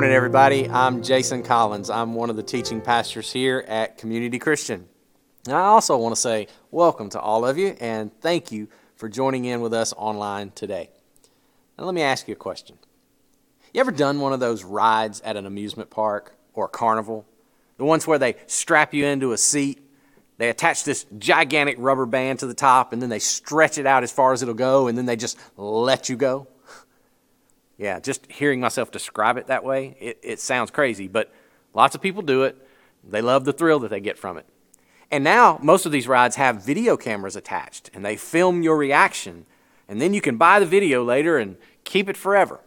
morning, everybody. I'm Jason Collins. I'm one of the teaching pastors here at Community Christian. And I also want to say welcome to all of you and thank you for joining in with us online today. Now, let me ask you a question. You ever done one of those rides at an amusement park or a carnival? The ones where they strap you into a seat, they attach this gigantic rubber band to the top, and then they stretch it out as far as it'll go, and then they just let you go? Yeah, just hearing myself describe it that way, it, it sounds crazy, but lots of people do it. They love the thrill that they get from it. And now, most of these rides have video cameras attached, and they film your reaction. And then you can buy the video later and keep it forever.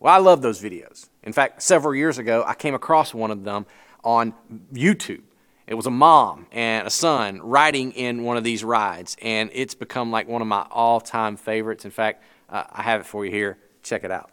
Well, I love those videos. In fact, several years ago, I came across one of them on YouTube. It was a mom and a son riding in one of these rides, and it's become like one of my all time favorites. In fact, uh, I have it for you here. Check it out.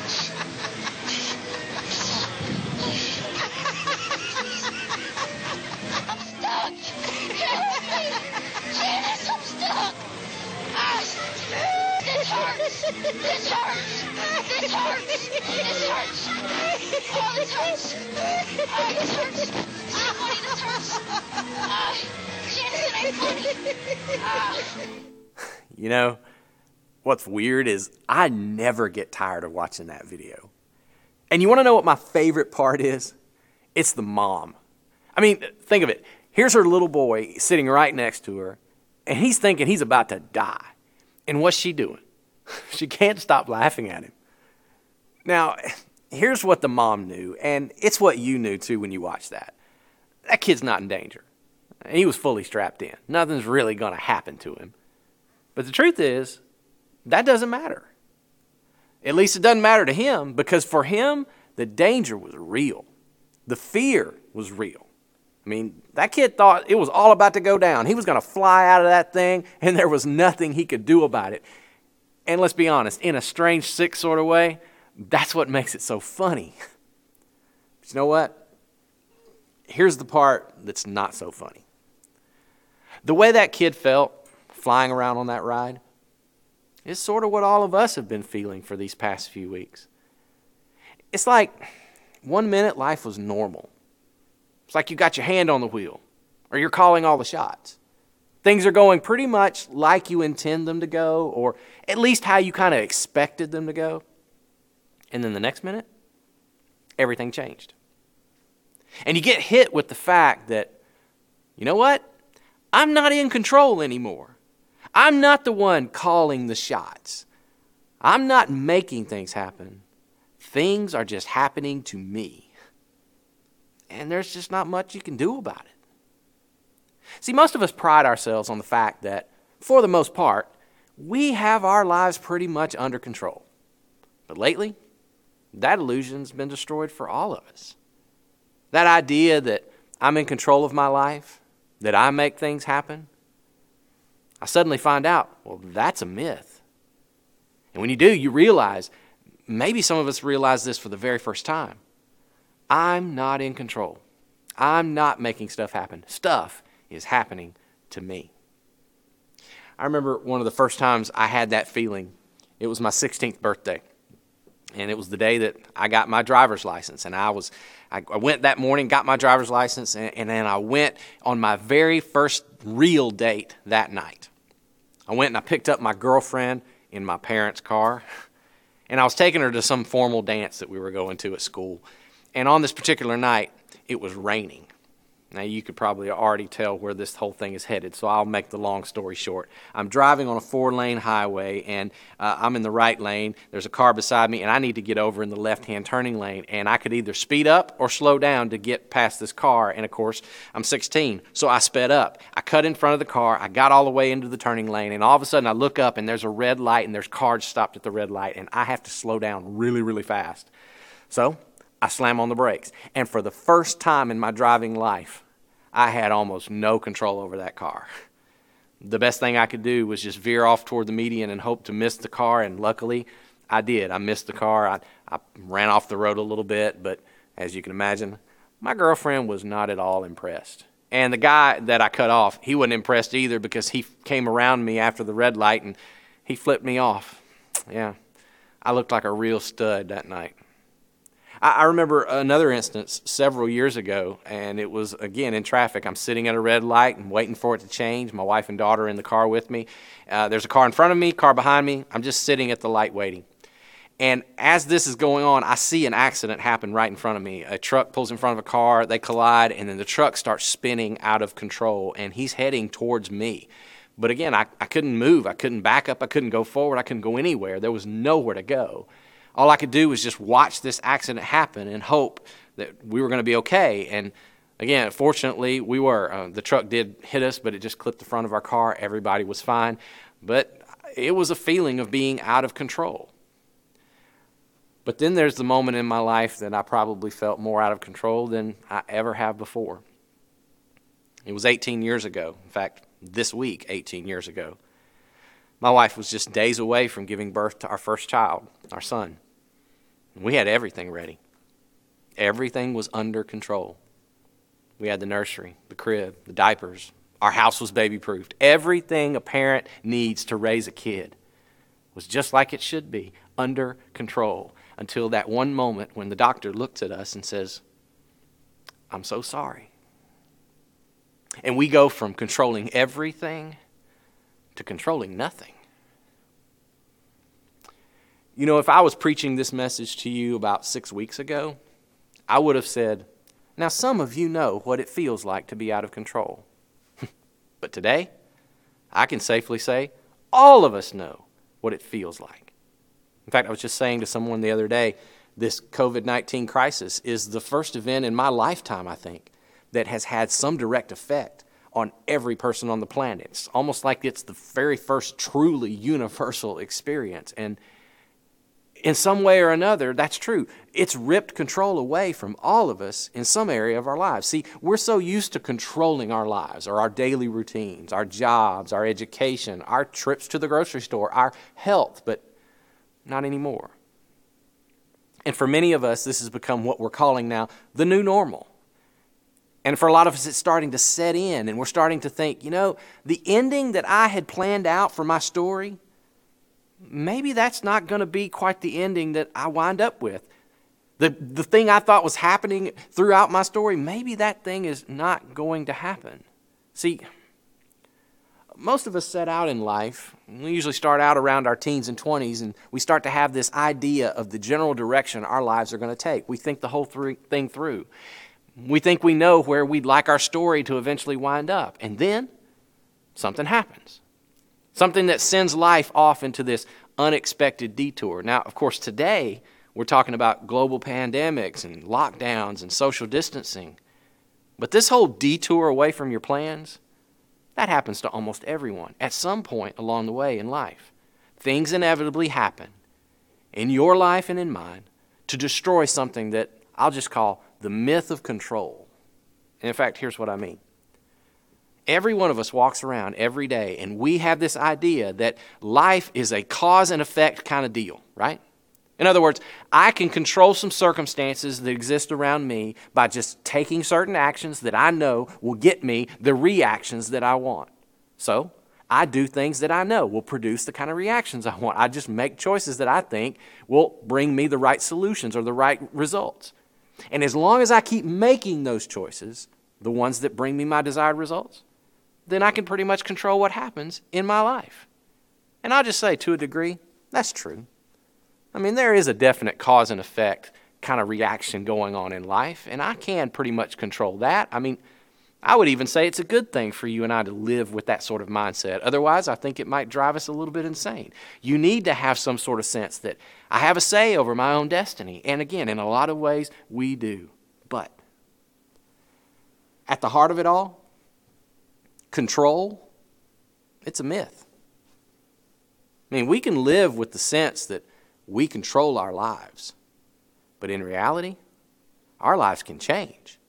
hurts! This hurts! This hurts! This hurts! This hurts! This hurts! This hurts! You know, what's weird is I never get tired of watching that video. And you want to know what my favorite part is? It's the mom. I mean, think of it. Here's her little boy sitting right next to her, and he's thinking he's about to die. And what's she doing? She can't stop laughing at him. Now, here's what the mom knew, and it's what you knew too when you watched that. That kid's not in danger. He was fully strapped in. Nothing's really going to happen to him. But the truth is, that doesn't matter. At least it doesn't matter to him because for him, the danger was real. The fear was real. I mean, that kid thought it was all about to go down. He was going to fly out of that thing, and there was nothing he could do about it. And let's be honest, in a strange, sick sort of way, that's what makes it so funny. But you know what? Here's the part that's not so funny. The way that kid felt flying around on that ride is sort of what all of us have been feeling for these past few weeks. It's like one minute life was normal. It's like you got your hand on the wheel or you're calling all the shots. Things are going pretty much like you intend them to go, or at least how you kind of expected them to go. And then the next minute, everything changed. And you get hit with the fact that, you know what? I'm not in control anymore. I'm not the one calling the shots. I'm not making things happen. Things are just happening to me. And there's just not much you can do about it. See, most of us pride ourselves on the fact that, for the most part, we have our lives pretty much under control. But lately, that illusion's been destroyed for all of us. That idea that I'm in control of my life, that I make things happen, I suddenly find out, well, that's a myth. And when you do, you realize, maybe some of us realize this for the very first time. I'm not in control. I'm not making stuff happen. Stuff is happening to me. I remember one of the first times I had that feeling. It was my 16th birthday. And it was the day that I got my driver's license. And I was, I went that morning, got my driver's license, and, and then I went on my very first real date that night. I went and I picked up my girlfriend in my parents' car. And I was taking her to some formal dance that we were going to at school. And on this particular night, it was raining. Now, you could probably already tell where this whole thing is headed, so I'll make the long story short. I'm driving on a four lane highway, and uh, I'm in the right lane. There's a car beside me, and I need to get over in the left hand turning lane. And I could either speed up or slow down to get past this car. And of course, I'm 16, so I sped up. I cut in front of the car, I got all the way into the turning lane, and all of a sudden I look up, and there's a red light, and there's cars stopped at the red light, and I have to slow down really, really fast. So I slam on the brakes. And for the first time in my driving life, I had almost no control over that car. The best thing I could do was just veer off toward the median and hope to miss the car, and luckily I did. I missed the car. I, I ran off the road a little bit, but as you can imagine, my girlfriend was not at all impressed. And the guy that I cut off, he wasn't impressed either because he came around me after the red light and he flipped me off. Yeah, I looked like a real stud that night. I, I remember another instance several years ago, and it was again in traffic. I'm sitting at a red light and waiting for it to change. My wife and daughter in the car with me. Uh, there's a car in front of me, car behind me. I'm just sitting at the light waiting. And as this is going on, I see an accident happen right in front of me. A truck pulls in front of a car, they collide, and then the truck starts spinning out of control, and he's heading towards me. But again, I, I couldn't move. I couldn't back up. I couldn't go forward. I couldn't go anywhere. There was nowhere to go. All I could do was just watch this accident happen and hope that we were going to be okay. And again, fortunately, we were. Uh, the truck did hit us, but it just clipped the front of our car. Everybody was fine. But it was a feeling of being out of control. But then there's the moment in my life that I probably felt more out of control than I ever have before. It was 18 years ago. In fact, this week, 18 years ago. My wife was just days away from giving birth to our first child, our son. We had everything ready. Everything was under control. We had the nursery, the crib, the diapers. Our house was baby proofed. Everything a parent needs to raise a kid was just like it should be, under control, until that one moment when the doctor looks at us and says, I'm so sorry. And we go from controlling everything to controlling nothing. You know, if I was preaching this message to you about six weeks ago, I would have said, Now, some of you know what it feels like to be out of control. but today, I can safely say, all of us know what it feels like. In fact, I was just saying to someone the other day, this COVID 19 crisis is the first event in my lifetime, I think, that has had some direct effect on every person on the planet. It's almost like it's the very first truly universal experience. And in some way or another, that's true. It's ripped control away from all of us in some area of our lives. See, we're so used to controlling our lives or our daily routines, our jobs, our education, our trips to the grocery store, our health, but not anymore. And for many of us, this has become what we're calling now the new normal. And for a lot of us, it's starting to set in, and we're starting to think, you know, the ending that I had planned out for my story, maybe that's not going to be quite the ending that I wind up with. The, the thing I thought was happening throughout my story, maybe that thing is not going to happen. See, most of us set out in life, we usually start out around our teens and 20s, and we start to have this idea of the general direction our lives are going to take. We think the whole thing through. We think we know where we'd like our story to eventually wind up. And then something happens. Something that sends life off into this unexpected detour. Now, of course, today we're talking about global pandemics and lockdowns and social distancing. But this whole detour away from your plans, that happens to almost everyone at some point along the way in life. Things inevitably happen in your life and in mine to destroy something that I'll just call the myth of control. And in fact, here's what I mean. Every one of us walks around every day, and we have this idea that life is a cause and effect kind of deal, right? In other words, I can control some circumstances that exist around me by just taking certain actions that I know will get me the reactions that I want. So, I do things that I know will produce the kind of reactions I want. I just make choices that I think will bring me the right solutions or the right results. And as long as I keep making those choices, the ones that bring me my desired results, then I can pretty much control what happens in my life. And I'll just say, to a degree, that's true. I mean, there is a definite cause and effect kind of reaction going on in life, and I can pretty much control that. I mean, I would even say it's a good thing for you and I to live with that sort of mindset. Otherwise, I think it might drive us a little bit insane. You need to have some sort of sense that I have a say over my own destiny. And again, in a lot of ways, we do. But at the heart of it all, control, it's a myth. I mean, we can live with the sense that we control our lives. But in reality, our lives can change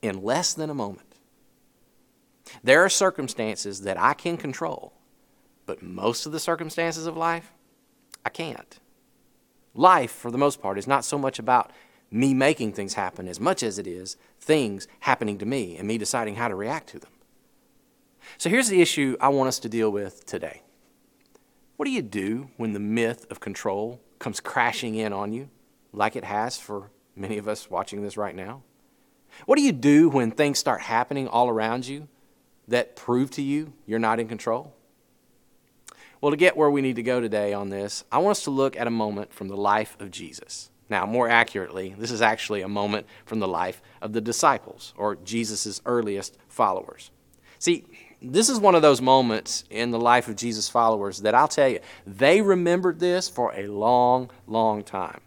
in less than a moment. There are circumstances that I can control, but most of the circumstances of life, I can't. Life, for the most part, is not so much about me making things happen as much as it is things happening to me and me deciding how to react to them. So here's the issue I want us to deal with today. What do you do when the myth of control comes crashing in on you, like it has for many of us watching this right now? What do you do when things start happening all around you that prove to you you're not in control? Well, to get where we need to go today on this, I want us to look at a moment from the life of Jesus. Now, more accurately, this is actually a moment from the life of the disciples, or Jesus' earliest followers. See, this is one of those moments in the life of Jesus' followers that I'll tell you, they remembered this for a long, long time.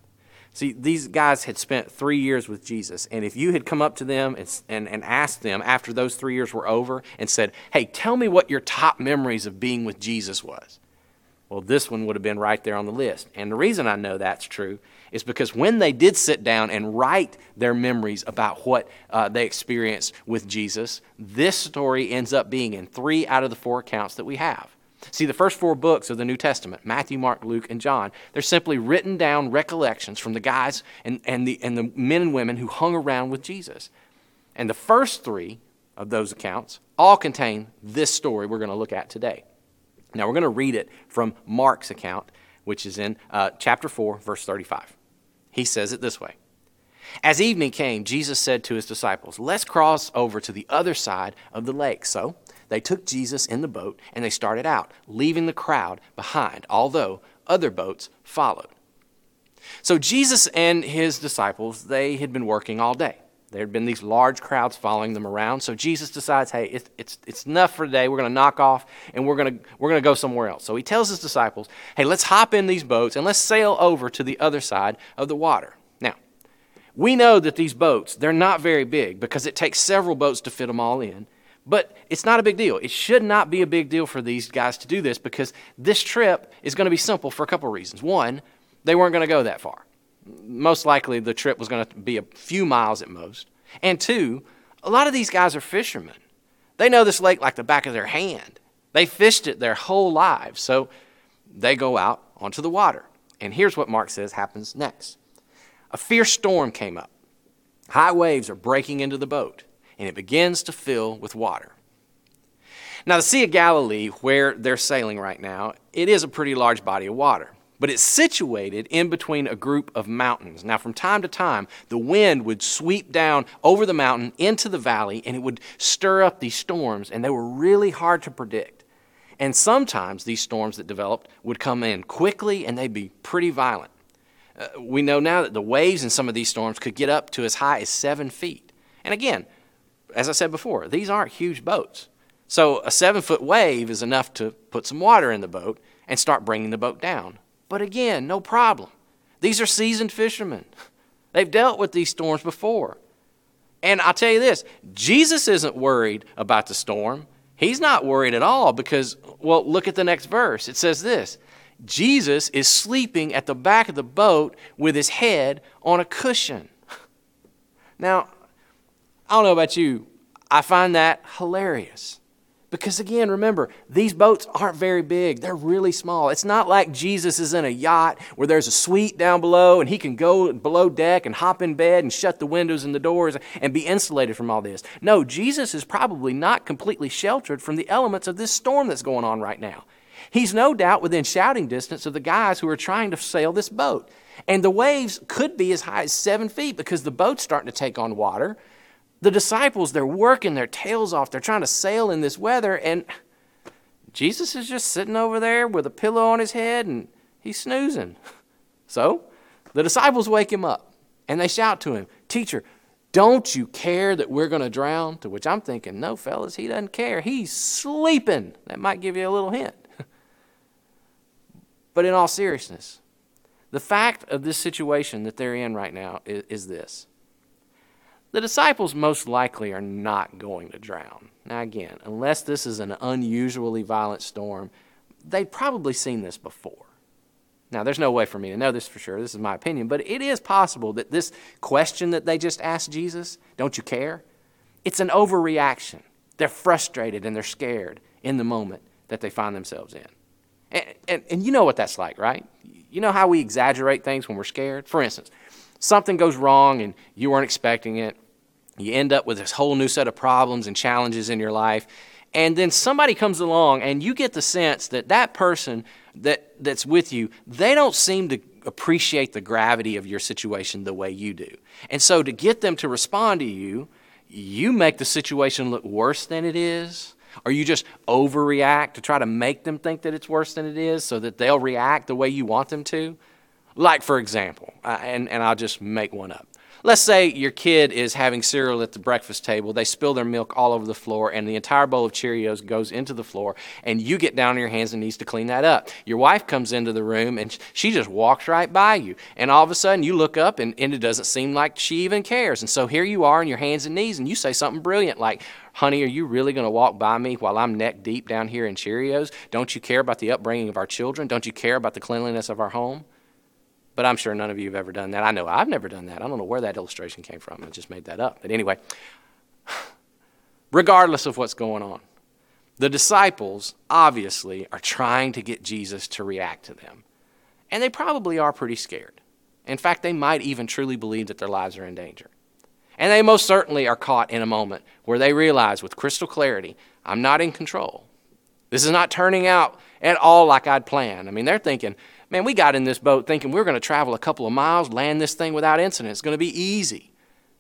See, these guys had spent three years with Jesus, and if you had come up to them and, and, and asked them after those three years were over and said, Hey, tell me what your top memories of being with Jesus was, well, this one would have been right there on the list. And the reason I know that's true is because when they did sit down and write their memories about what uh, they experienced with Jesus, this story ends up being in three out of the four accounts that we have. See, the first four books of the New Testament Matthew, Mark, Luke, and John they're simply written down recollections from the guys and, and, the, and the men and women who hung around with Jesus. And the first three of those accounts all contain this story we're going to look at today. Now, we're going to read it from Mark's account, which is in uh, chapter 4, verse 35. He says it this way As evening came, Jesus said to his disciples, Let's cross over to the other side of the lake. So, they took Jesus in the boat and they started out, leaving the crowd behind, although other boats followed. So Jesus and his disciples, they had been working all day. There had been these large crowds following them around. So Jesus decides, hey, it's, it's, it's enough for today. We're going to knock off and we're going we're to go somewhere else. So he tells his disciples, hey, let's hop in these boats and let's sail over to the other side of the water. Now, we know that these boats, they're not very big because it takes several boats to fit them all in. But it's not a big deal. It should not be a big deal for these guys to do this because this trip is going to be simple for a couple of reasons. One, they weren't going to go that far. Most likely, the trip was going to be a few miles at most. And two, a lot of these guys are fishermen. They know this lake like the back of their hand. They fished it their whole lives. So they go out onto the water. And here's what Mark says happens next a fierce storm came up. High waves are breaking into the boat and it begins to fill with water. Now, the Sea of Galilee, where they're sailing right now, it is a pretty large body of water, but it's situated in between a group of mountains. Now, from time to time, the wind would sweep down over the mountain into the valley, and it would stir up these storms, and they were really hard to predict. And sometimes these storms that developed would come in quickly, and they'd be pretty violent. Uh, we know now that the waves in some of these storms could get up to as high as seven feet. And again, as I said before, these aren't huge boats. So a seven foot wave is enough to put some water in the boat and start bringing the boat down. But again, no problem. These are seasoned fishermen. They've dealt with these storms before. And I'll tell you this Jesus isn't worried about the storm. He's not worried at all because, well, look at the next verse. It says this Jesus is sleeping at the back of the boat with his head on a cushion. Now, I don't know about you, I find that hilarious. Because again, remember, these boats aren't very big. They're really small. It's not like Jesus is in a yacht where there's a suite down below and he can go below deck and hop in bed and shut the windows and the doors and be insulated from all this. No, Jesus is probably not completely sheltered from the elements of this storm that's going on right now. He's no doubt within shouting distance of the guys who are trying to sail this boat. And the waves could be as high as seven feet because the boat's starting to take on water. The disciples, they're working their tails off. They're trying to sail in this weather, and Jesus is just sitting over there with a pillow on his head and he's snoozing. So the disciples wake him up and they shout to him, Teacher, Don't you care that we're going to drown? To which I'm thinking, No, fellas, he doesn't care. He's sleeping. That might give you a little hint. but in all seriousness, the fact of this situation that they're in right now is, is this the disciples most likely are not going to drown. Now, again, unless this is an unusually violent storm, they've probably seen this before. Now, there's no way for me to know this for sure. This is my opinion. But it is possible that this question that they just asked Jesus, don't you care? It's an overreaction. They're frustrated and they're scared in the moment that they find themselves in. And, and, and you know what that's like, right? You know how we exaggerate things when we're scared? For instance, something goes wrong and you weren't expecting it. You end up with this whole new set of problems and challenges in your life. And then somebody comes along and you get the sense that that person that, that's with you, they don't seem to appreciate the gravity of your situation the way you do. And so to get them to respond to you, you make the situation look worse than it is, or you just overreact to try to make them think that it's worse than it is so that they'll react the way you want them to. Like, for example, and, and I'll just make one up. Let's say your kid is having cereal at the breakfast table. They spill their milk all over the floor, and the entire bowl of Cheerios goes into the floor, and you get down on your hands and knees to clean that up. Your wife comes into the room, and she just walks right by you. And all of a sudden, you look up, and, and it doesn't seem like she even cares. And so here you are on your hands and knees, and you say something brilliant like, Honey, are you really going to walk by me while I'm neck deep down here in Cheerios? Don't you care about the upbringing of our children? Don't you care about the cleanliness of our home? But I'm sure none of you have ever done that. I know I've never done that. I don't know where that illustration came from. I just made that up. But anyway, regardless of what's going on, the disciples obviously are trying to get Jesus to react to them. And they probably are pretty scared. In fact, they might even truly believe that their lives are in danger. And they most certainly are caught in a moment where they realize with crystal clarity, I'm not in control. This is not turning out at all like I'd planned. I mean, they're thinking, Man, we got in this boat thinking we are going to travel a couple of miles, land this thing without incident. It's going to be easy.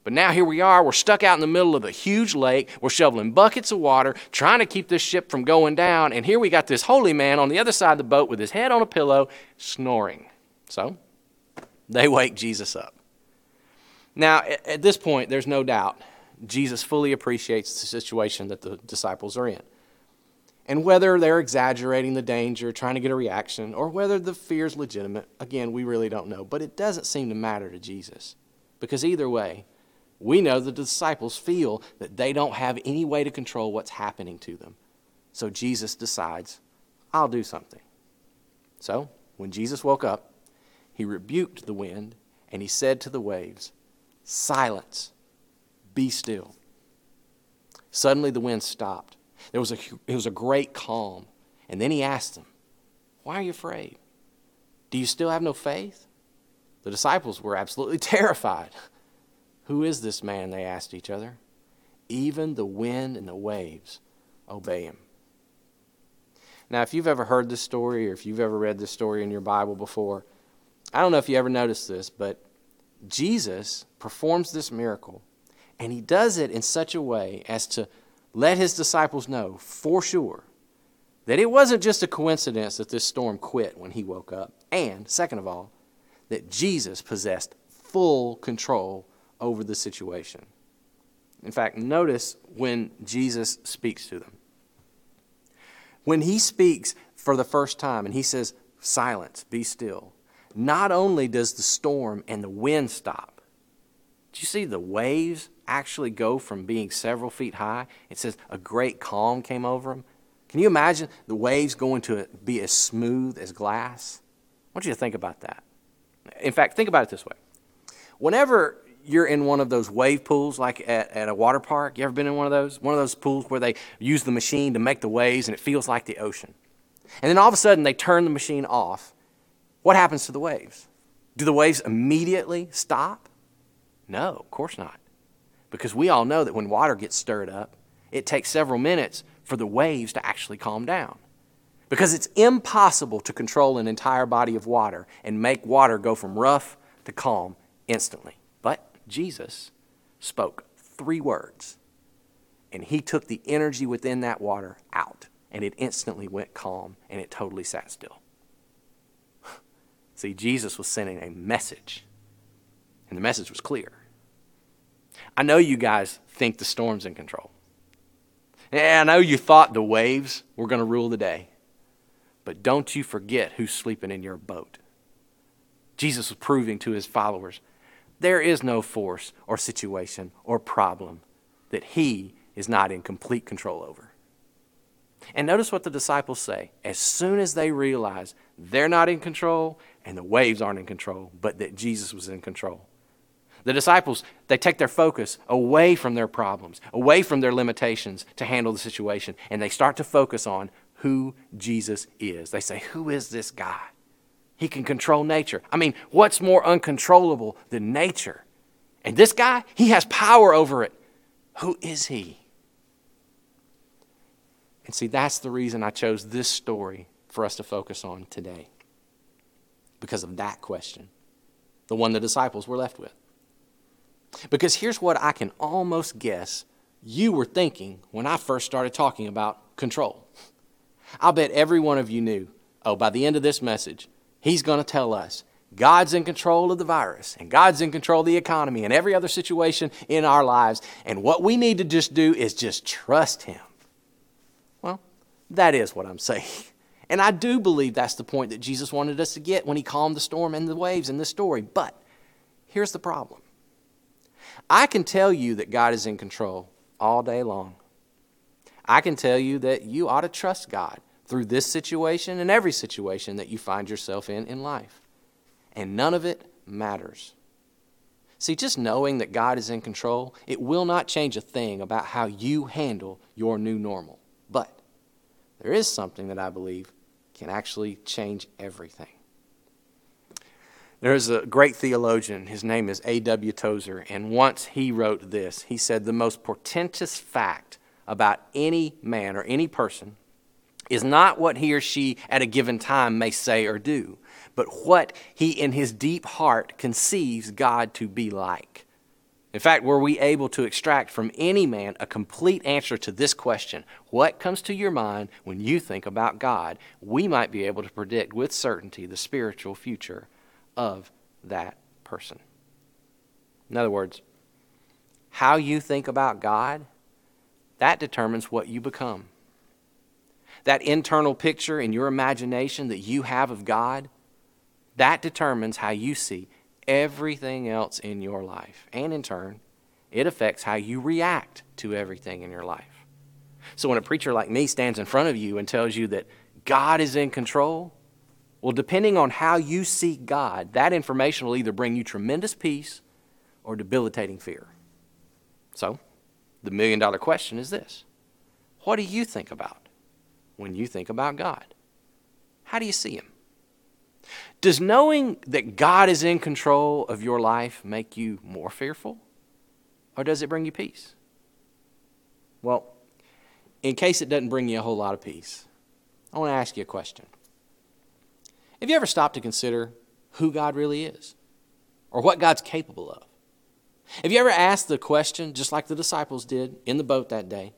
But now here we are, we're stuck out in the middle of a huge lake. We're shoveling buckets of water, trying to keep this ship from going down. And here we got this holy man on the other side of the boat with his head on a pillow, snoring. So they wake Jesus up. Now, at this point, there's no doubt Jesus fully appreciates the situation that the disciples are in. And whether they're exaggerating the danger, trying to get a reaction, or whether the fear is legitimate, again, we really don't know. But it doesn't seem to matter to Jesus. Because either way, we know the disciples feel that they don't have any way to control what's happening to them. So Jesus decides, I'll do something. So, when Jesus woke up, he rebuked the wind and he said to the waves, Silence, be still. Suddenly the wind stopped there was a, it was a great calm. And then he asked them, Why are you afraid? Do you still have no faith? The disciples were absolutely terrified. Who is this man? They asked each other. Even the wind and the waves obey him. Now, if you've ever heard this story or if you've ever read this story in your Bible before, I don't know if you ever noticed this, but Jesus performs this miracle, and he does it in such a way as to let his disciples know for sure that it wasn't just a coincidence that this storm quit when he woke up. And, second of all, that Jesus possessed full control over the situation. In fact, notice when Jesus speaks to them. When he speaks for the first time and he says, Silence, be still, not only does the storm and the wind stop, do you see the waves actually go from being several feet high? It says a great calm came over them. Can you imagine the waves going to be as smooth as glass? I want you to think about that. In fact, think about it this way. Whenever you're in one of those wave pools, like at, at a water park, you ever been in one of those? One of those pools where they use the machine to make the waves and it feels like the ocean. And then all of a sudden they turn the machine off. What happens to the waves? Do the waves immediately stop? No, of course not. Because we all know that when water gets stirred up, it takes several minutes for the waves to actually calm down. Because it's impossible to control an entire body of water and make water go from rough to calm instantly. But Jesus spoke three words, and he took the energy within that water out, and it instantly went calm and it totally sat still. See, Jesus was sending a message, and the message was clear I know you guys think the storm's in control. I know you thought the waves were going to rule the day. But don't you forget who's sleeping in your boat. Jesus was proving to his followers there is no force or situation or problem that he is not in complete control over. And notice what the disciples say. As soon as they realize they're not in control and the waves aren't in control, but that Jesus was in control. The disciples, they take their focus away from their problems, away from their limitations to handle the situation, and they start to focus on who Jesus is. They say, Who is this guy? He can control nature. I mean, what's more uncontrollable than nature? And this guy, he has power over it. Who is he? And see, that's the reason I chose this story for us to focus on today. Because of that question, the one the disciples were left with. Because here's what I can almost guess you were thinking when I first started talking about control. I'll bet every one of you knew, oh, by the end of this message, he's going to tell us God's in control of the virus, and God's in control of the economy and every other situation in our lives. And what we need to just do is just trust Him. Well, that is what I'm saying. And I do believe that's the point that Jesus wanted us to get when He calmed the storm and the waves in this story. But here's the problem I can tell you that God is in control all day long. I can tell you that you ought to trust God through this situation and every situation that you find yourself in in life. And none of it matters. See, just knowing that God is in control, it will not change a thing about how you handle your new normal. But there is something that I believe can actually change everything. There's a great theologian, his name is A.W. Tozer, and once he wrote this. He said, The most portentous fact about any man or any person is not what he or she at a given time may say or do, but what he in his deep heart conceives God to be like. In fact, were we able to extract from any man a complete answer to this question, what comes to your mind when you think about God, we might be able to predict with certainty the spiritual future of that person. In other words, how you think about God that determines what you become. That internal picture in your imagination that you have of God, that determines how you see everything else in your life. And in turn, it affects how you react to everything in your life. So when a preacher like me stands in front of you and tells you that God is in control, well, depending on how you see God, that information will either bring you tremendous peace or debilitating fear. So, the million dollar question is this What do you think about when you think about God? How do you see Him? Does knowing that God is in control of your life make you more fearful? Or does it bring you peace? Well, in case it doesn't bring you a whole lot of peace, I want to ask you a question. Have you ever stopped to consider who God really is or what God's capable of? Have you ever asked the question, just like the disciples did in the boat that day,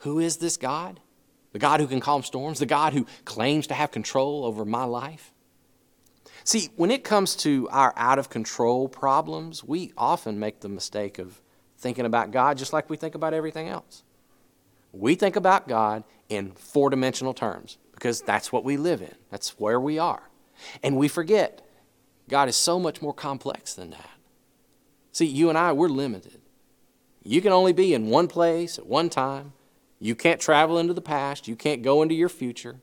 who is this God? The God who can calm storms, the God who claims to have control over my life? See, when it comes to our out of control problems, we often make the mistake of thinking about God just like we think about everything else. We think about God in four dimensional terms because that's what we live in, that's where we are. And we forget God is so much more complex than that. See, you and I, we're limited. You can only be in one place at one time. You can't travel into the past. You can't go into your future.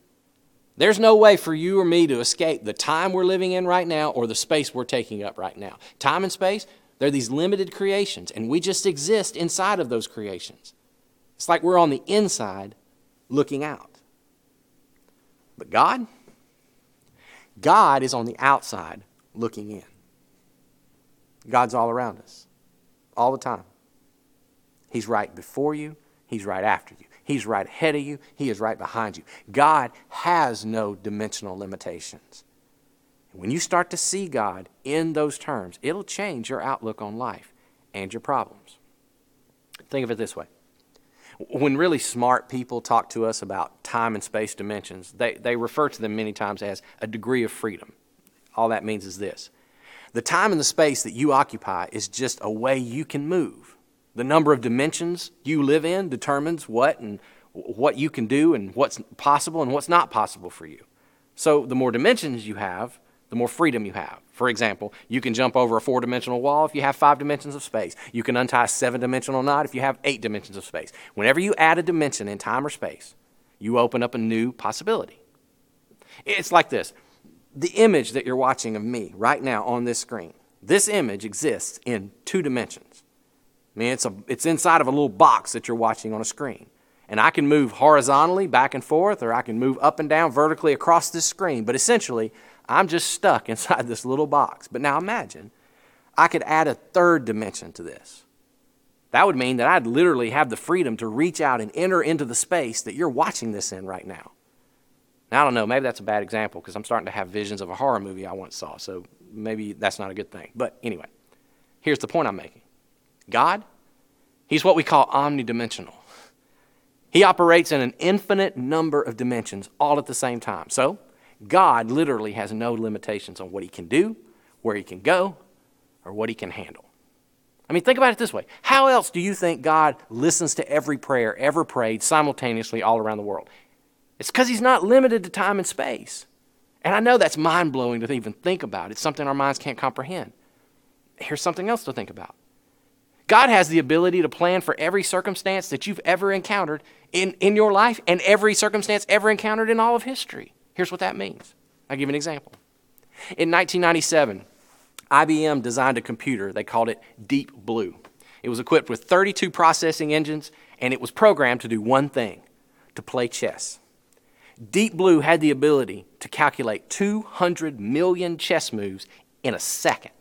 There's no way for you or me to escape the time we're living in right now or the space we're taking up right now. Time and space, they're these limited creations, and we just exist inside of those creations. It's like we're on the inside looking out. But God, God is on the outside looking in. God's all around us, all the time. He's right before you, He's right after you. He's right ahead of you, He is right behind you. God has no dimensional limitations. When you start to see God in those terms, it'll change your outlook on life and your problems. Think of it this way. When really smart people talk to us about time and space dimensions, they, they refer to them many times as a degree of freedom. All that means is this The time and the space that you occupy is just a way you can move. The number of dimensions you live in determines what and what you can do and what's possible and what's not possible for you. So the more dimensions you have, the more freedom you have. For example, you can jump over a four dimensional wall if you have five dimensions of space. You can untie a seven dimensional knot if you have eight dimensions of space. Whenever you add a dimension in time or space, you open up a new possibility. It's like this the image that you're watching of me right now on this screen, this image exists in two dimensions. I mean, it's, a, it's inside of a little box that you're watching on a screen. And I can move horizontally back and forth, or I can move up and down vertically across this screen. But essentially, I'm just stuck inside this little box. But now imagine I could add a third dimension to this. That would mean that I'd literally have the freedom to reach out and enter into the space that you're watching this in right now. Now, I don't know, maybe that's a bad example because I'm starting to have visions of a horror movie I once saw, so maybe that's not a good thing. But anyway, here's the point I'm making God, He's what we call omnidimensional. He operates in an infinite number of dimensions all at the same time. So, God literally has no limitations on what He can do, where He can go, or what He can handle. I mean, think about it this way. How else do you think God listens to every prayer ever prayed simultaneously all around the world? It's because he's not limited to time and space. And I know that's mind blowing to even think about. It's something our minds can't comprehend. Here's something else to think about God has the ability to plan for every circumstance that you've ever encountered in, in your life and every circumstance ever encountered in all of history. Here's what that means I'll give you an example. In 1997, IBM designed a computer. They called it Deep Blue. It was equipped with 32 processing engines, and it was programmed to do one thing to play chess. Deep Blue had the ability to calculate 200 million chess moves in a second.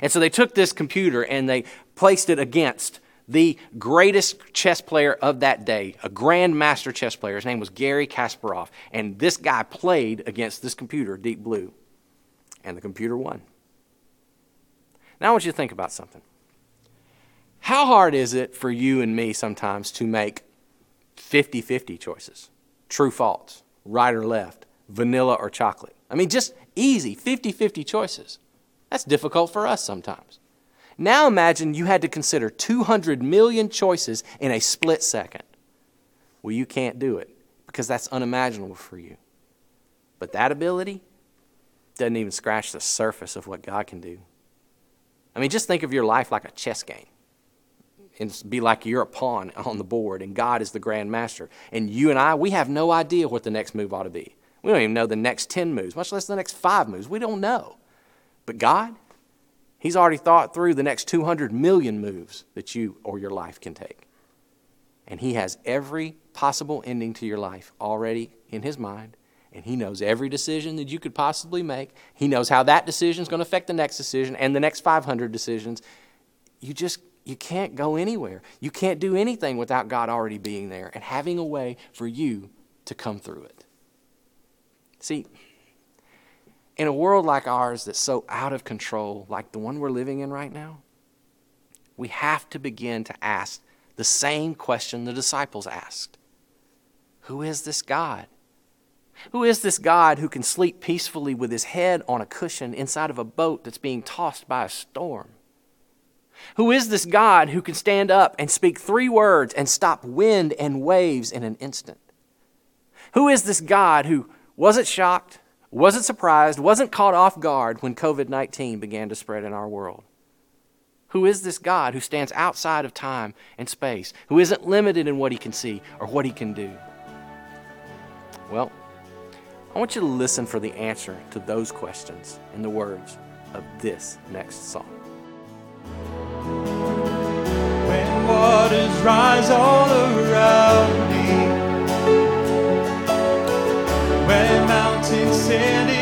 And so they took this computer and they placed it against the greatest chess player of that day, a grandmaster chess player. His name was Garry Kasparov. And this guy played against this computer, Deep Blue. And the computer won. Now I want you to think about something. How hard is it for you and me sometimes to make 50 50 choices? true false, right or left, vanilla or chocolate. I mean, just easy 50 50 choices. That's difficult for us sometimes. Now imagine you had to consider 200 million choices in a split second. Well, you can't do it because that's unimaginable for you. But that ability doesn't even scratch the surface of what God can do. I mean, just think of your life like a chess game and be like you're a pawn on the board and God is the grand master. And you and I, we have no idea what the next move ought to be. We don't even know the next 10 moves, much less the next five moves. We don't know. But God, He's already thought through the next 200 million moves that you or your life can take. And He has every possible ending to your life already in His mind. And He knows every decision that you could possibly make. He knows how that decision is going to affect the next decision and the next 500 decisions. You just you can't go anywhere. You can't do anything without God already being there and having a way for you to come through it. See, in a world like ours that's so out of control, like the one we're living in right now, we have to begin to ask the same question the disciples asked Who is this God? Who is this God who can sleep peacefully with his head on a cushion inside of a boat that's being tossed by a storm? Who is this God who can stand up and speak three words and stop wind and waves in an instant? Who is this God who wasn't shocked, wasn't surprised, wasn't caught off guard when COVID 19 began to spread in our world? Who is this God who stands outside of time and space, who isn't limited in what he can see or what he can do? Well, I want you to listen for the answer to those questions in the words of this next song. When waters rise all around mountains